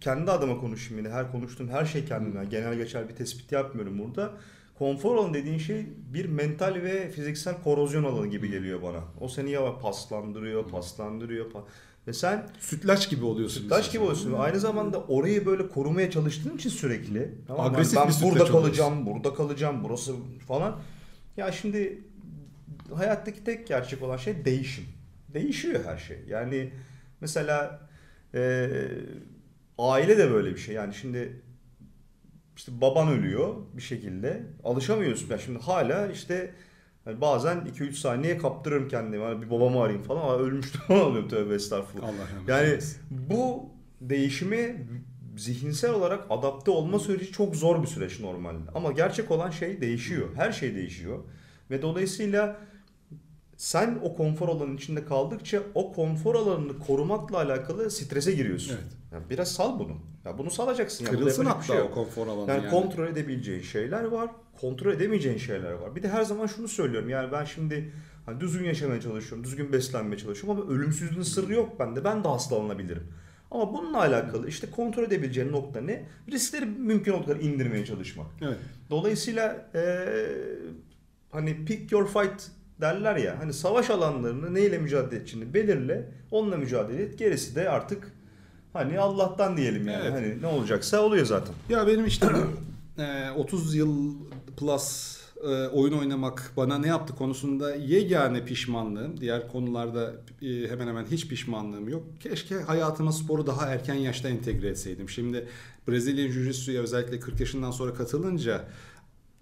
kendi adıma konuşayım yine. Her konuştuğum her şey kendimden. Genel geçer bir tespit yapmıyorum burada. Konfor alanı dediğin şey bir mental ve fiziksel korozyon alanı gibi geliyor bana. O seni ya paslandırıyor, paslandırıyor. pa- ve sen Sütlaç gibi oluyorsun. Sütlaç gibi oluyorsun. Aynı zamanda orayı böyle korumaya çalıştığın için sürekli. Tamam? Agresif ben bir sütlaç burada oluyorsun. kalacağım, burada kalacağım, burası falan. Ya şimdi hayattaki tek gerçek olan şey değişim. Değişiyor her şey. Yani mesela e, aile de böyle bir şey. Yani şimdi işte baban ölüyor bir şekilde. Alışamıyorsun. Ya şimdi hala işte hani bazen 2-3 saniye kaptırırım kendimi. Hani bir babamı arayayım falan. Aa, ölmüştü falan oluyorum tövbe estağfurullah. Allah Yani bu değişime zihinsel olarak adapte olma süreci çok zor bir süreç normalde. Ama gerçek olan şey değişiyor. Her şey değişiyor. Ve dolayısıyla sen o konfor alanının içinde kaldıkça o konfor alanını korumakla alakalı strese giriyorsun. Evet. Yani biraz sal bunu. Ya bunu salacaksın. Ya. Kırılsın bir hatta şey o konfor alanı Yani, yani. kontrol edebileceğin şeyler var, kontrol edemeyeceğin şeyler var. Bir de her zaman şunu söylüyorum. Yani ben şimdi hani düzgün yaşamaya çalışıyorum, düzgün beslenmeye çalışıyorum ama ölümsüzlüğün sırrı yok bende. Ben de hastalanabilirim. Ama bununla alakalı işte kontrol edebileceğin nokta ne? Riskleri mümkün olduğu kadar indirmeye çalışmak. Evet. Dolayısıyla eee, hani pick your fight derler ya. Hani savaş alanlarını neyle mücadele edeceğini belirle. Onunla mücadele et. Gerisi de artık hani Allah'tan diyelim yani. Evet. Hani ne olacaksa oluyor zaten. Ya benim işte bu, e, 30 yıl plus e, oyun oynamak bana ne yaptı konusunda yegane pişmanlığım. Diğer konularda e, hemen hemen hiç pişmanlığım yok. Keşke hayatıma sporu daha erken yaşta entegre etseydim. Şimdi Brezilya Jiu-Jitsu'ya özellikle 40 yaşından sonra katılınca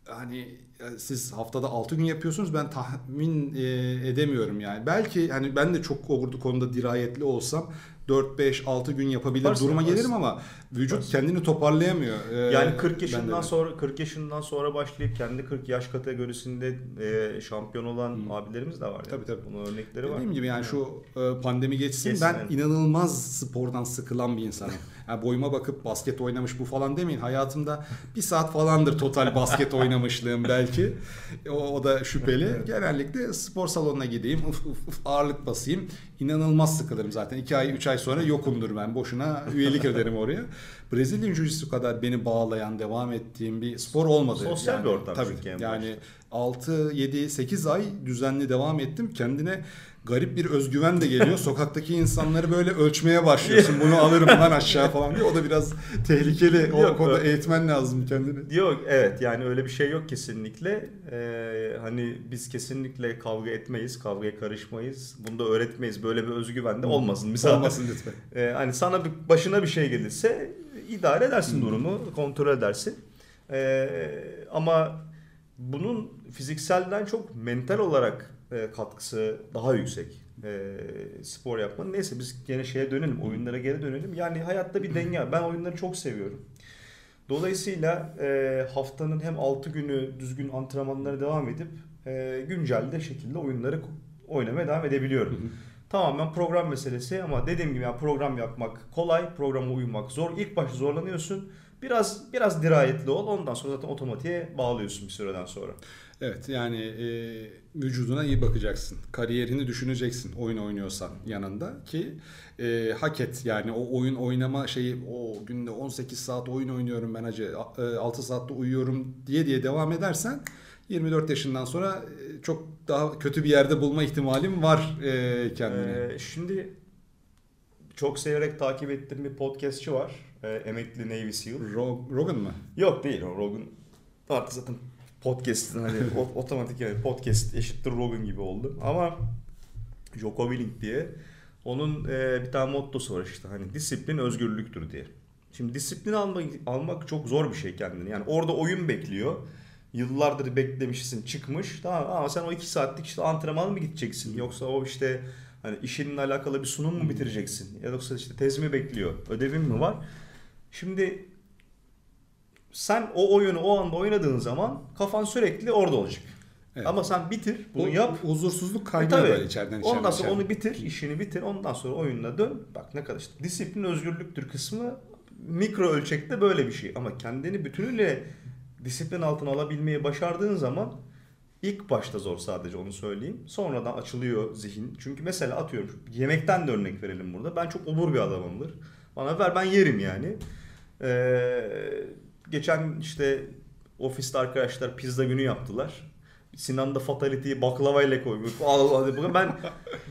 hani siz haftada 6 gün yapıyorsunuz ben tahmin e, edemiyorum yani. Belki hani ben de çok o konuda dirayetli olsam 4 5 6 gün yapabilir Yaparsın, duruma yaparsın. gelirim ama vücut Yaparsın. kendini toparlayamıyor. Ee, Yani 40 ben yaşından sonra 40 yaşından sonra başlayıp kendi 40 yaş kategorisinde e, şampiyon olan abilerimiz de var. Yani. Tabii, tabii. Bunun örnekleri var. Dediğim gibi yani şu e, pandemi geçsin Geçsin, ben evet. inanılmaz spordan sıkılan bir insanım. Yani boyuma bakıp basket oynamış bu falan demeyin. Hayatımda bir saat falandır total basket oynamışlığım belki. O, o da şüpheli. Genellikle spor salonuna gideyim, uf, uf, uf, ağırlık basayım. İnanılmaz sıkılırım zaten. 2 ay 3 ay sonra yokumdur ben. Boşuna üyelik öderim oraya. Brezilya Jiu-Jitsu kadar beni bağlayan, devam ettiğim bir spor olmadı. Sosyal bir ortam Tabii. çünkü Yani 6, 7, 8 ay düzenli devam ettim. Kendine garip bir özgüven de geliyor. Sokaktaki insanları böyle ölçmeye başlıyorsun. Bunu alırım lan aşağı falan diye. O da biraz tehlikeli. O Yok, konuda ö- eğitmen lazım kendini. Yok evet yani öyle bir şey yok kesinlikle. Ee, hani biz kesinlikle kavga etmeyiz, kavgaya karışmayız. Bunu da öğretmeyiz. Böyle bir özgüven de olmasın. Misal Olmasın lütfen. Ee, hani sana bir başına bir şey gelirse idare edersin durumu, kontrol edersin. Ee, ama bunun fizikselden çok mental olarak e, katkısı daha yüksek. Ee, spor yapmanın. Neyse biz gene şeye dönelim, oyunlara geri dönelim. Yani hayatta bir denge. Ben oyunları çok seviyorum. Dolayısıyla e, haftanın hem 6 günü düzgün antrenmanlara devam edip e, güncel de şekilde oyunları oynamaya devam edebiliyorum. Tamamen program meselesi ama dediğim gibi yani program yapmak kolay, programa uymak zor. İlk başta zorlanıyorsun. Biraz biraz dirayetli ol. Ondan sonra zaten otomatiğe bağlıyorsun bir süreden sonra. Evet yani e, vücuduna iyi bakacaksın. Kariyerini düşüneceksin oyun oynuyorsan yanında ki e, hak et. Yani o oyun oynama şeyi o günde 18 saat oyun oynuyorum ben acı 6 saatte uyuyorum diye diye devam edersen 24 yaşından sonra e, çok daha kötü bir yerde bulma ihtimalim var e, kendini. Ee, şimdi çok severek takip ettiğim bir podcastçi var. Ee, emekli Navy SEAL. Rog- Rogan mı? Yok değil o Rogan. Artık zaten podcast'ın hani otomatik yani podcast eşittir Rogan gibi oldu. Ama Joko Willink diye onun e, bir tane mottosu var işte hani disiplin özgürlüktür diye. Şimdi disiplin almak, almak çok zor bir şey kendini. Yani orada oyun bekliyor. Yıllardır beklemişsin çıkmış. Tamam ama sen o iki saatlik işte antrenman mı gideceksin? Yoksa o işte hani işinle alakalı bir sunum mu bitireceksin? Ya yoksa işte tez mi bekliyor? Ödevin mi var? Şimdi sen o oyunu o anda oynadığın zaman kafan sürekli orada olacak. Evet. Ama sen bitir, bunu O yap. Huzursuzluk E kaynıyor böyle içeriden içeriden. Ondan sonra içeriden. onu bitir, işini bitir. Ondan sonra oyununa dön. Bak ne kadar işte disiplin özgürlüktür kısmı mikro ölçekte böyle bir şey. Ama kendini bütünüyle disiplin altına alabilmeyi başardığın zaman ilk başta zor sadece onu söyleyeyim. Sonradan açılıyor zihin. Çünkü mesela atıyorum yemekten de örnek verelim burada. Ben çok obur bir adamımdır. Bana ver ben yerim yani. Ee, geçen işte ofiste arkadaşlar pizza günü yaptılar. Sinan da fatality'yi baklavayla koymuş. Allah. Ben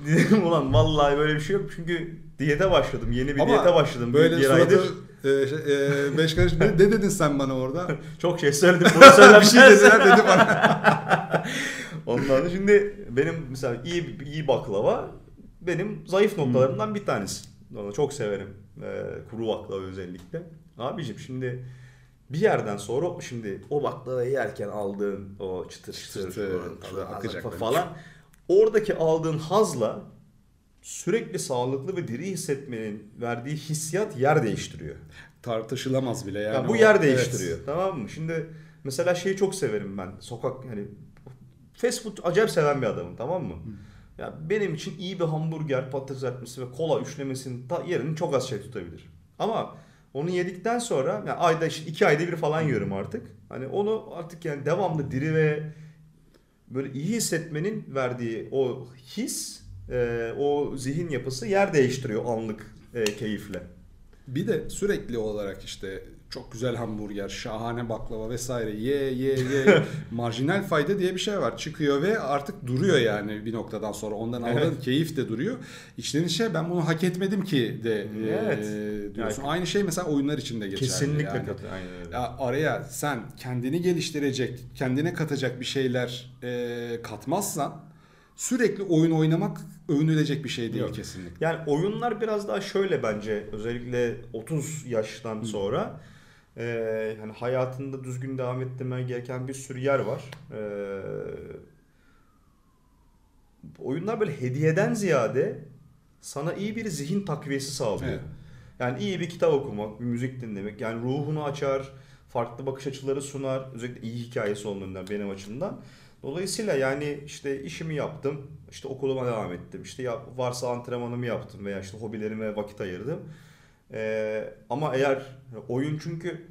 dedim ulan vallahi böyle bir şey yok. Çünkü diyete başladım. Yeni bir Ama diyete başladım. Böyle bir, suratı aydır. e, şey, e, beş karış ne, ne dedin sen bana orada? Çok şey söyledim. Bunu söylemem. bir şey dediler dedi bana. Ondan sonra şimdi benim mesela iyi iyi baklava benim zayıf noktalarımdan bir tanesi. Onu çok severim. Ee, kuru baklava özellikle. Abicim şimdi bir yerden sonra şimdi o baklavayı yerken aldığın o çıtır çıtır, Çıtır, falan, tadı akacak falan oradaki aldığın hazla sürekli sağlıklı ve diri hissetmenin verdiği hissiyat yer değiştiriyor. Tartışılamaz bile yani. Ya bu o- yer evet. değiştiriyor. Tamam mı? Şimdi mesela şeyi çok severim ben. Sokak hani fast food acayip seven bir adamım tamam mı? Ya benim için iyi bir hamburger, patates kızartması ve kola üçlemesinin ta yerini çok az şey tutabilir. Ama onu yedikten sonra yani ayda iki ayda bir falan yiyorum artık. Hani onu artık yani devamlı diri ve böyle iyi hissetmenin verdiği o his, e, o zihin yapısı yer değiştiriyor anlık e, keyifle. Bir de sürekli olarak işte çok güzel hamburger, şahane baklava vesaire ye ye ye marjinal fayda diye bir şey var. Çıkıyor ve artık duruyor yani bir noktadan sonra. Ondan aldığın Evet. keyif de duruyor. İçten içe ben bunu hak etmedim ki de Evet. e, diyorsun. Yani- Aynı şey mesela oyunlar için de geçerli. Kesinlikle yani. katı-. Ya araya sen kendini geliştirecek, kendine katacak bir şeyler e, katmazsan sürekli oyun oynamak övünülecek bir şey değil Yok. kesinlikle. Yani oyunlar biraz daha şöyle bence özellikle 30 yaştan sonra e, hani hayatında düzgün devam ettirmen gereken bir sürü yer var. E, oyunlar böyle hediyeden ziyade sana iyi bir zihin takviyesi sağlıyor. Evet. Yani iyi bir kitap okumak, bir müzik dinlemek yani ruhunu açar, farklı bakış açıları sunar. Özellikle iyi hikayesi olduğundan benim açımdan. Dolayısıyla yani işte işimi yaptım, işte okuluma devam ettim, işte varsa antrenmanımı yaptım veya işte hobilerime vakit ayırdım. Ee, ama eğer oyun çünkü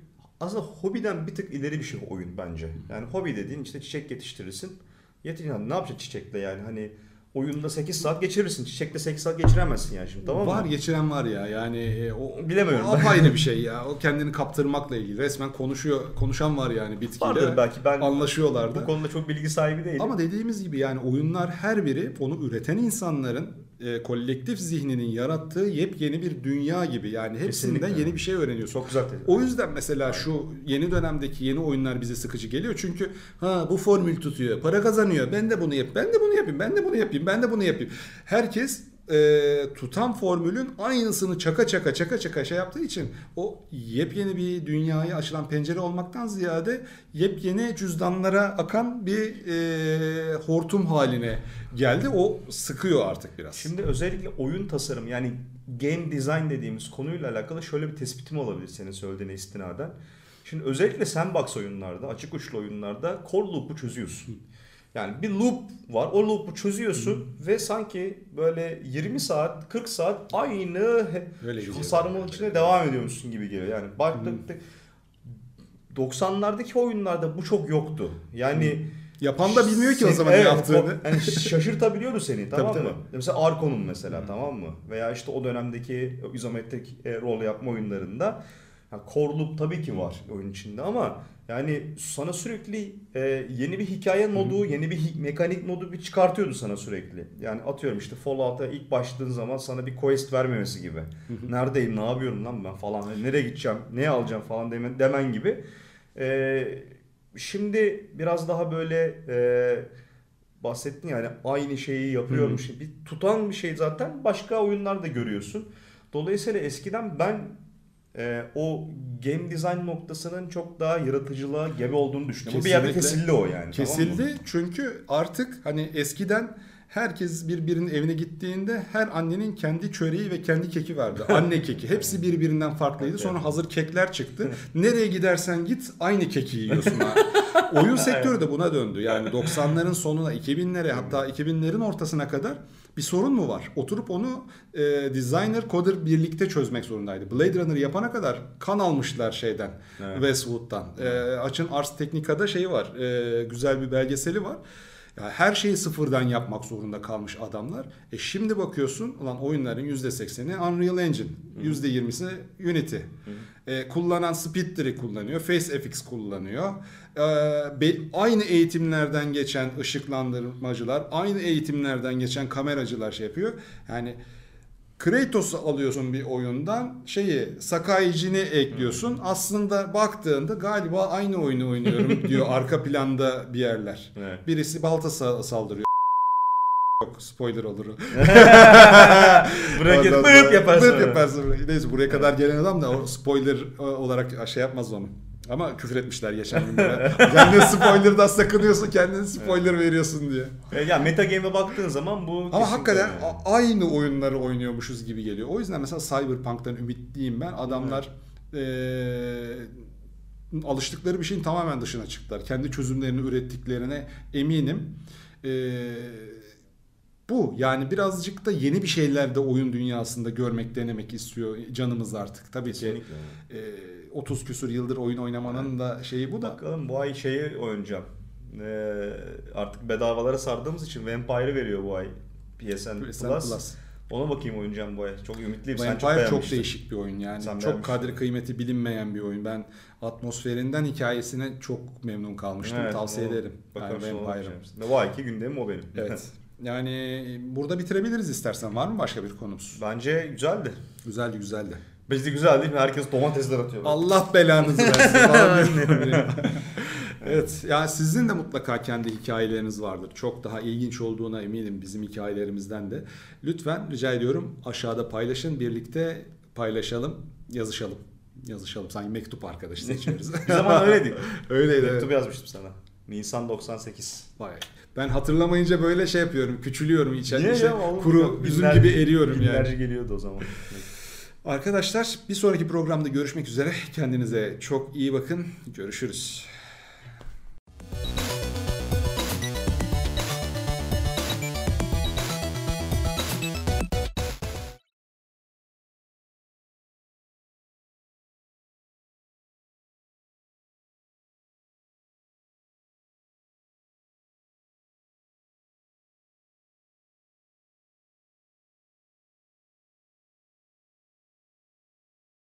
aslında hobiden bir tık ileri bir şey oyun bence. Yani hobi dediğin işte çiçek yetiştirirsin. Yetin yani ne yapacaksın çiçekle yani hani oyunda 8 saat geçirirsin. Çiçekle 8 saat geçiremezsin yani şimdi tamam mı? var geçiren var ya yani e, o Bilemiyorum o apayrı bir şey ya. O kendini kaptırmakla ilgili. Resmen konuşuyor konuşan var yani bitkiyle. Vardır belki ben anlaşıyorlar da. bu konuda çok bilgi sahibi değilim. Ama dediğimiz gibi yani oyunlar her biri onu üreten insanların e, kolektif zihninin yarattığı yepyeni bir dünya gibi. Yani hepsinden Kesinlikle. yeni bir şey öğreniyorsun. çok güzel dedi. O yüzden mesela şu yeni dönemdeki yeni oyunlar bize sıkıcı geliyor. Çünkü ha bu formül tutuyor, para kazanıyor. Ben de bunu yap, ben de bunu yapayım, ben de bunu yapayım, ben de bunu yapayım. Herkes e, tutan formülün aynısını çaka çaka çaka çaka şey yaptığı için o yepyeni bir dünyaya açılan pencere olmaktan ziyade yepyeni cüzdanlara akan bir e, hortum haline geldi. O sıkıyor artık biraz. Şimdi özellikle oyun tasarım yani game design dediğimiz konuyla alakalı şöyle bir tespitim olabilir senin söylediğine istinaden. Şimdi özellikle sandbox oyunlarda, açık uçlu oyunlarda core loop'u çözüyorsun. Yani bir loop var. O loop'u çözüyorsun ve sanki böyle 20 saat, 40 saat aynı sarmalın içine devam ediyormuşsun gibi geliyor. Yani baktık 90'lardaki oyunlarda bu çok yoktu. Yani Yapan da bilmiyor ki o zaman evet, ne yaptığını. o- Yani şaşırtabiliyordu seni tamam Tabii, mı? tabii. Mesela Arkon'un mesela tamam mı? Veya işte o dönemdeki izometrik e, rol yapma oyunlarında core loop tabii ki var oyun içinde ama yani sana sürekli e, yeni bir hikaye modu, yeni bir mekanik modu bir çıkartıyordu sana sürekli. Yani atıyorum işte Fallout'a ilk başladığın zaman sana bir quest vermemesi gibi. Neredeyim, ne yapıyorum lan ben falan, nereye gideceğim, ne alacağım falan demen, demen gibi. E, şimdi biraz daha böyle e, bahsettin yani aynı şeyi yapıyormuş. Bir tutan bir şey zaten başka oyunlarda görüyorsun. Dolayısıyla eskiden ben e, o game design noktasının çok daha yaratıcılığa gebe olduğunu düşünüyorum. Bu bir yerde Kesinlikle. kesildi o yani. tamam mı? Kesildi çünkü artık hani eskiden herkes birbirinin evine gittiğinde her annenin kendi çöreği ve kendi keki vardı. Anne keki. Hepsi birbirinden farklıydı. Sonra hazır kekler çıktı. Nereye gidersen git aynı keki yiyorsun. ha. Oyun sektörü de buna döndü. Yani 90'ların sonuna 2000'lere hatta 2000'lerin ortasına kadar bir sorun mu var? Oturup onu e, designer, coder birlikte çözmek zorundaydı. Blade Runner yapana kadar kan almışlar şeyden, Evet. Westwood'dan. E, Açın Ars Technica'da şeyi var, e, güzel bir belgeseli var. Ya her şeyi sıfırdan yapmak zorunda kalmış adamlar. E şimdi bakıyorsun ulan oyunların %80'i Unreal Engine, %20'si Unity. E, kullanan Speedster'i kullanıyor, FaceFX kullanıyor. E, be- aynı eğitimlerden geçen ışıklandırmacılar, aynı eğitimlerden geçen kameracılar şey yapıyor. Yani Kratos'u alıyorsun bir oyundan şeyi Sakai Jin'i ekliyorsun. Aslında baktığında galiba aynı oyunu oynuyorum diyor arka planda bir yerler. Evet. Birisi balta sa- saldırıyor. Yok spoiler olur. Buraya sonra- yaparsın. bırıp yaparsın. Neyse buraya kadar gelen adam da o spoiler olarak şey yapmaz onu. Ama küfür etmişler geçen gün. böyle. Kendin spoiler'dan sakınıyorsun, kendin spoiler veriyorsun diye. E, ya meta game'e baktığın zaman bu Ama kesinlikle hakikaten yani. aynı oyunları oynuyormuşuz gibi geliyor. O yüzden mesela Cyberpunk'tan ümitliyim ben. Adamlar eee, alıştıkları bir şeyin tamamen dışına çıktılar. Kendi çözümlerini ürettiklerine eminim. Eee, bu yani birazcık da yeni bir şeyler de oyun dünyasında görmek, denemek istiyor canımız artık. Tabii ki Kesinlikle. Eee, 30 küsur yıldır oyun oynamanın da şeyi bu da. Bakalım bu ay şeyi oynayacağım. Ee, artık bedavalara sardığımız için Vampire'ı veriyor bu ay. PSN, PSN Plus. Plus. Ona bakayım oynayacağım bu ay. Çok ümitliyim. Sen çok Vampire çok, değişik bir oyun yani. Sen çok kadri kıymeti bilinmeyen bir oyun. Ben atmosferinden hikayesine çok memnun kalmıştım. Evet, Tavsiye o- ederim. Bakalım Yani sonra ona Vampire'ı. bakacağım. Bu ayki gündemim o benim. Evet. Yani burada bitirebiliriz istersen. Var mı başka bir konumuz? Bence güzeldi. Güzeldi güzeldi. Bizde güzel değil mi? Herkes domatesler atıyor. Allah belanızı versin. evet. Yani sizin de mutlaka kendi hikayeleriniz vardır. Çok daha ilginç olduğuna eminim bizim hikayelerimizden de. Lütfen rica ediyorum aşağıda paylaşın. Birlikte paylaşalım, yazışalım. Yazışalım. Sanki mektup arkadaşı seçiyoruz. Bir zaman öyleydik. Öyleydi. Mektup evet. yazmıştım sana. Nisan 98. Vay. Ben hatırlamayınca böyle şey yapıyorum. Küçülüyorum içeride. Niye şey, ya? Oğlum, kuru üzüm gibi eriyorum yani. Binlerce geliyordu o zaman. Arkadaşlar bir sonraki programda görüşmek üzere. Kendinize çok iyi bakın. Görüşürüz.